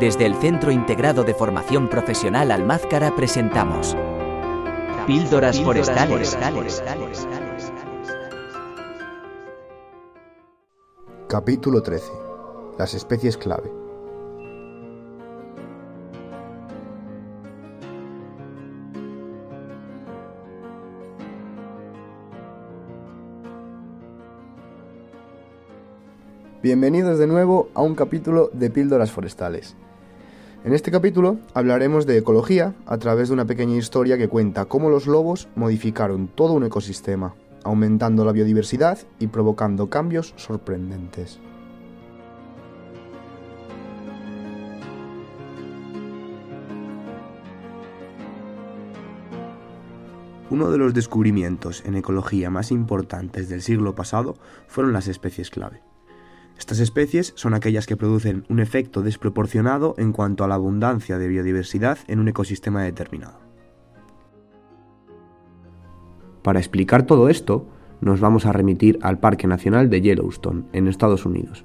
Desde el Centro Integrado de Formación Profesional Almázcara presentamos Píldoras, forestales. Capítulo 13. Las especies clave. Bienvenidos de nuevo a un capítulo de Píldoras Forestales. En este capítulo hablaremos de ecología a través de una pequeña historia que cuenta cómo los lobos modificaron todo un ecosistema, aumentando la biodiversidad y provocando cambios sorprendentes. Uno de los descubrimientos en ecología más importantes del siglo pasado fueron las especies clave. Estas especies son aquellas que producen un efecto desproporcionado en cuanto a la abundancia de biodiversidad en un ecosistema determinado. Para explicar todo esto, nos vamos a remitir al Parque Nacional de Yellowstone, en Estados Unidos.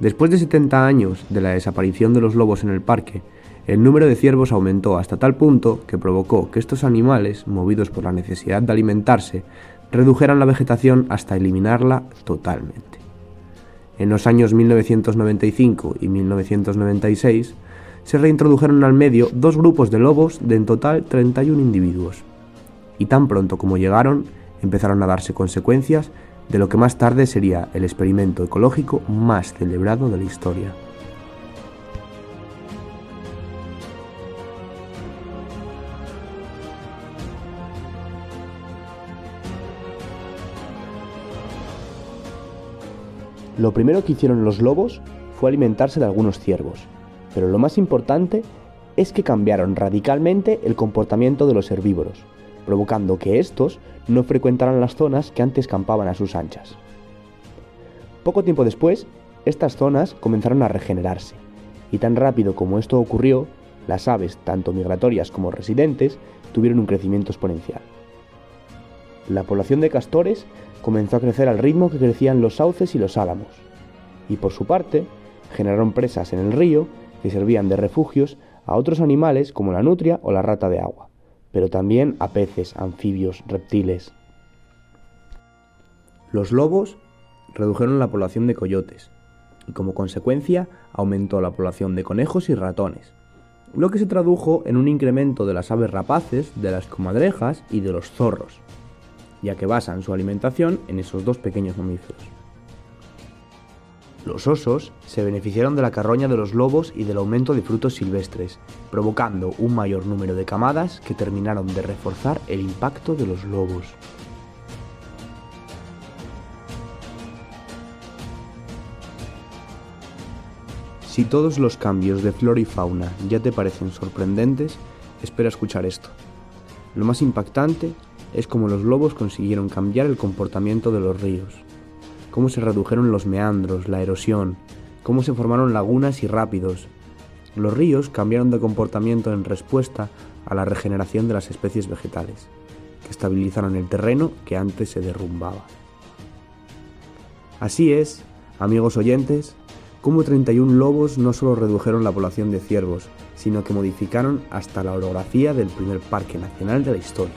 Después de 70 años de la desaparición de los lobos en el parque, el número de ciervos aumentó hasta tal punto que provocó que estos animales, movidos por la necesidad de alimentarse, redujeran la vegetación hasta eliminarla totalmente. En los años 1995 y 1996 se reintrodujeron al medio dos grupos de lobos de en total 31 individuos. Y tan pronto como llegaron, empezaron a darse consecuencias de lo que más tarde sería el experimento ecológico más celebrado de la historia. Lo primero que hicieron los lobos fue alimentarse de algunos ciervos, pero lo más importante es que cambiaron radicalmente el comportamiento de los herbívoros, provocando que estos no frecuentaran las zonas que antes campaban a sus anchas. Poco tiempo después, estas zonas comenzaron a regenerarse, y tan rápido como esto ocurrió, las aves, tanto migratorias como residentes, tuvieron un crecimiento exponencial. La población de castores comenzó a crecer al ritmo que crecían los sauces y los álamos, y por su parte generaron presas en el río que servían de refugios a otros animales como la nutria o la rata de agua, pero también a peces, anfibios, reptiles. Los lobos redujeron la población de coyotes, y como consecuencia aumentó la población de conejos y ratones, lo que se tradujo en un incremento de las aves rapaces, de las comadrejas y de los zorros ya que basan su alimentación en esos dos pequeños mamíferos. Los osos se beneficiaron de la carroña de los lobos y del aumento de frutos silvestres, provocando un mayor número de camadas que terminaron de reforzar el impacto de los lobos. Si todos los cambios de flora y fauna ya te parecen sorprendentes, espera escuchar esto. Lo más impactante es como los lobos consiguieron cambiar el comportamiento de los ríos, cómo se redujeron los meandros, la erosión, cómo se formaron lagunas y rápidos. Los ríos cambiaron de comportamiento en respuesta a la regeneración de las especies vegetales, que estabilizaron el terreno que antes se derrumbaba. Así es, amigos oyentes, como 31 lobos no solo redujeron la población de ciervos, sino que modificaron hasta la orografía del primer parque nacional de la historia.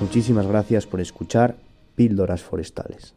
Muchísimas gracias por escuchar Píldoras Forestales.